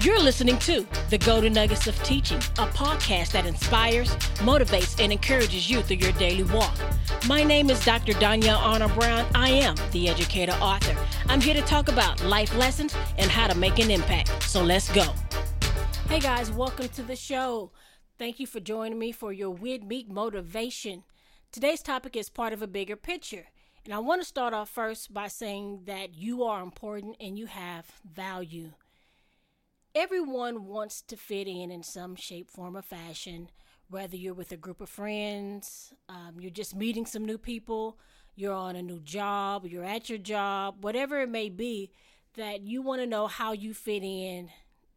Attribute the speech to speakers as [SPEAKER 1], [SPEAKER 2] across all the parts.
[SPEAKER 1] You're listening to The Golden Nuggets of Teaching, a podcast that inspires, motivates, and encourages you through your daily walk. My name is Dr. Danielle Arnold Brown. I am the educator author. I'm here to talk about life lessons and how to make an impact. So let's go. Hey guys, welcome to the show. Thank you for joining me for your midweek motivation. Today's topic is part of a bigger picture. And I want to start off first by saying that you are important and you have value. Everyone wants to fit in in some shape, form, or fashion, whether you're with a group of friends, um, you're just meeting some new people, you're on a new job, you're at your job, whatever it may be, that you want to know how you fit in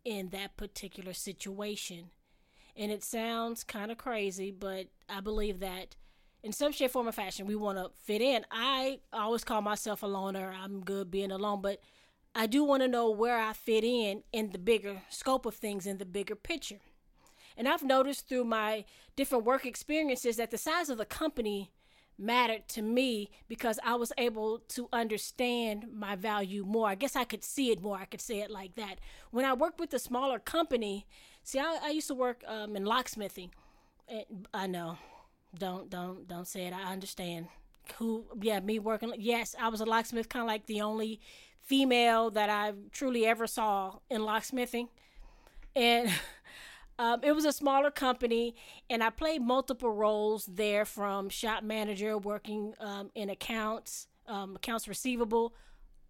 [SPEAKER 1] in that particular situation. And it sounds kind of crazy, but I believe that in some shape, form, or fashion, we want to fit in. I always call myself a loner. I'm good being alone, but I do want to know where I fit in in the bigger scope of things, in the bigger picture. And I've noticed through my different work experiences that the size of the company mattered to me because I was able to understand my value more. I guess I could see it more. I could say it like that. When I worked with a smaller company, see, I, I used to work um, in locksmithing. I know don't don't don't say it. I understand. Who? Yeah, me working. Yes, I was a locksmith, kind of like the only female that I truly ever saw in locksmithing, and. Um, it was a smaller company, and I played multiple roles there from shop manager, working um, in accounts, um, accounts receivable,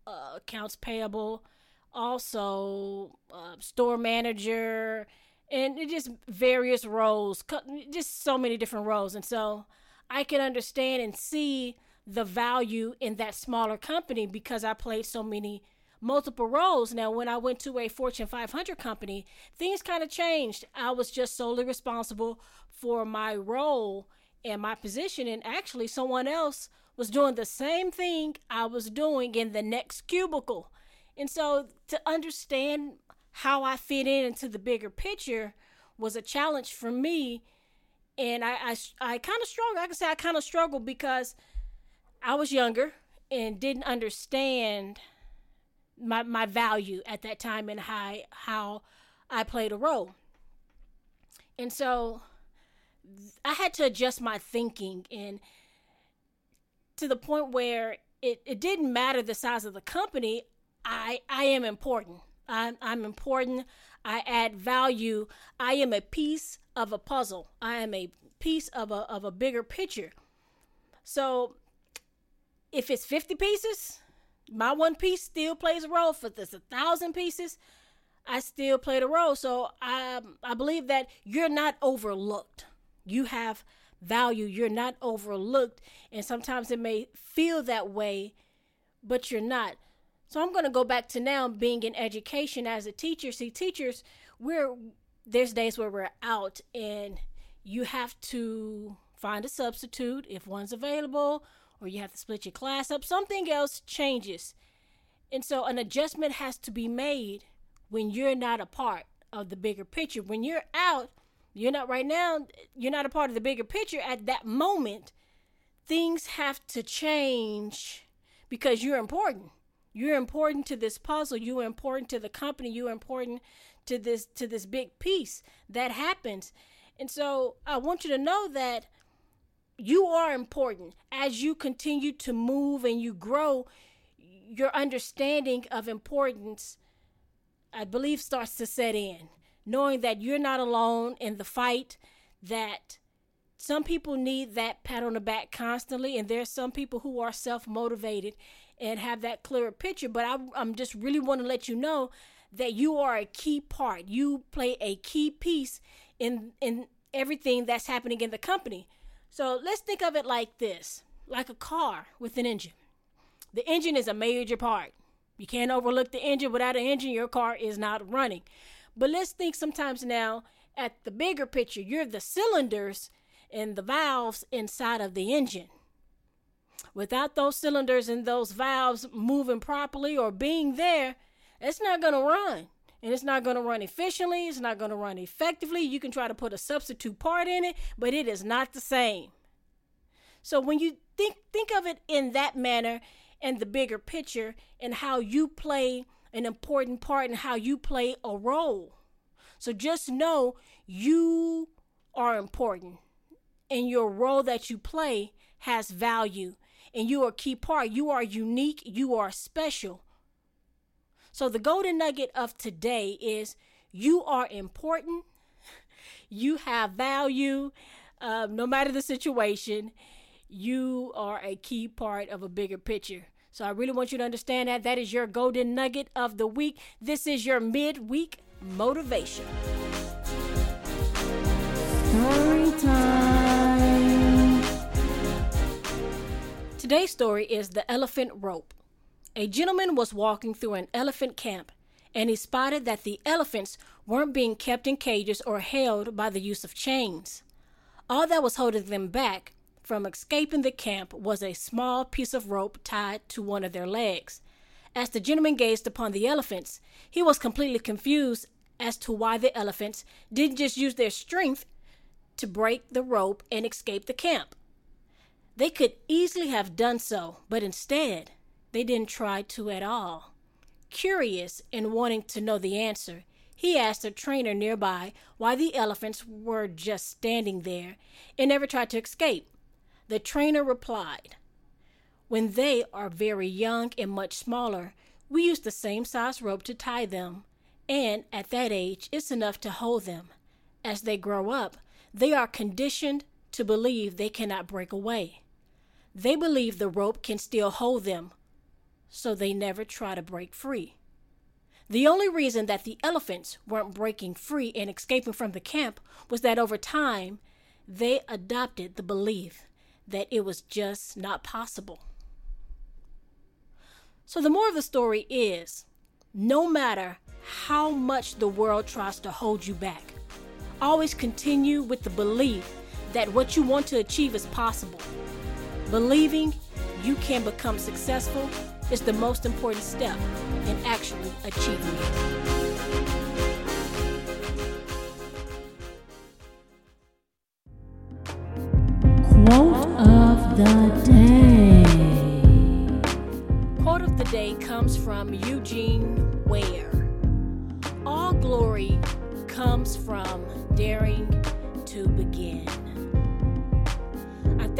[SPEAKER 1] uh, accounts payable, also uh, store manager, and it just various roles, just so many different roles. And so I can understand and see the value in that smaller company because I played so many multiple roles. Now, when I went to a Fortune 500 company, things kind of changed. I was just solely responsible for my role and my position, and actually, someone else was doing the same thing I was doing in the next cubicle. And so, to understand how I fit in into the bigger picture was a challenge for me. And I, I, I kind of struggled. I can say I kind of struggled because I was younger and didn't understand my, my value at that time and how, how I played a role. And so I had to adjust my thinking and to the point where it, it didn't matter the size of the company. I, I am important. I'm, I'm important. I add value. I am a piece of a puzzle. I am a piece of a, of a bigger picture. So if it's 50 pieces, my one piece still plays a role. If this a thousand pieces, I still played a role. So I I believe that you're not overlooked. You have value. You're not overlooked. And sometimes it may feel that way, but you're not. So I'm going to go back to now being in education as a teacher. See, teachers, we're there's days where we're out and you have to find a substitute if one's available or you have to split your class up. Something else changes. And so an adjustment has to be made when you're not a part of the bigger picture. When you're out, you're not right now, you're not a part of the bigger picture at that moment. Things have to change because you're important. You're important to this puzzle. You're important to the company. You're important to this to this big piece that happens. And so I want you to know that you are important as you continue to move and you grow your understanding of importance I believe starts to set in knowing that you're not alone in the fight that some people need that pat on the back constantly and there's some people who are self-motivated and have that clearer picture. But I, I'm just really want to let you know that you are a key part. You play a key piece in in everything that's happening in the company. So let's think of it like this: like a car with an engine. The engine is a major part. You can't overlook the engine. Without an engine, your car is not running. But let's think sometimes now at the bigger picture. You're the cylinders and the valves inside of the engine. Without those cylinders and those valves moving properly or being there, it's not going to run. And it's not going to run efficiently. It's not going to run effectively. You can try to put a substitute part in it, but it is not the same. So when you think think of it in that manner and the bigger picture and how you play an important part in how you play a role. So just know you are important and your role that you play has value and you are a key part. You are unique, you are special. So the golden nugget of today is you are important, you have value, um, no matter the situation, you are a key part of a bigger picture. So I really want you to understand that. That is your golden nugget of the week. This is your midweek motivation. Story time. Today's story is The Elephant Rope. A gentleman was walking through an elephant camp and he spotted that the elephants weren't being kept in cages or held by the use of chains. All that was holding them back from escaping the camp was a small piece of rope tied to one of their legs. As the gentleman gazed upon the elephants, he was completely confused as to why the elephants didn't just use their strength to break the rope and escape the camp. They could easily have done so, but instead, they didn't try to at all. Curious and wanting to know the answer, he asked a trainer nearby why the elephants were just standing there and never tried to escape. The trainer replied, When they are very young and much smaller, we use the same size rope to tie them, and at that age, it's enough to hold them. As they grow up, they are conditioned to believe they cannot break away. They believe the rope can still hold them, so they never try to break free. The only reason that the elephants weren't breaking free and escaping from the camp was that over time they adopted the belief that it was just not possible. So, the more of the story is no matter how much the world tries to hold you back, always continue with the belief that what you want to achieve is possible. Believing you can become successful is the most important step in actually achieving it.
[SPEAKER 2] Quote of the day.
[SPEAKER 1] Quote of the day comes from Eugene Ware. All glory comes from daring to begin.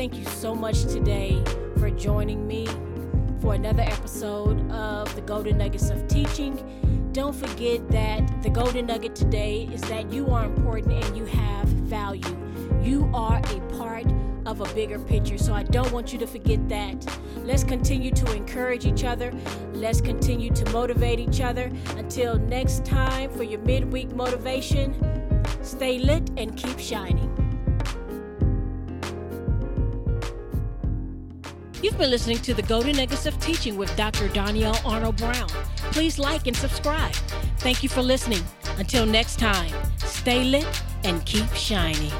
[SPEAKER 1] Thank you so much today for joining me for another episode of the Golden Nuggets of Teaching. Don't forget that the Golden Nugget today is that you are important and you have value. You are a part of a bigger picture. So I don't want you to forget that. Let's continue to encourage each other. Let's continue to motivate each other. Until next time, for your midweek motivation, stay lit and keep shining. You've been listening to the Golden Nuggets of Teaching with Dr. Danielle Arnold Brown. Please like and subscribe. Thank you for listening. Until next time, stay lit and keep shining.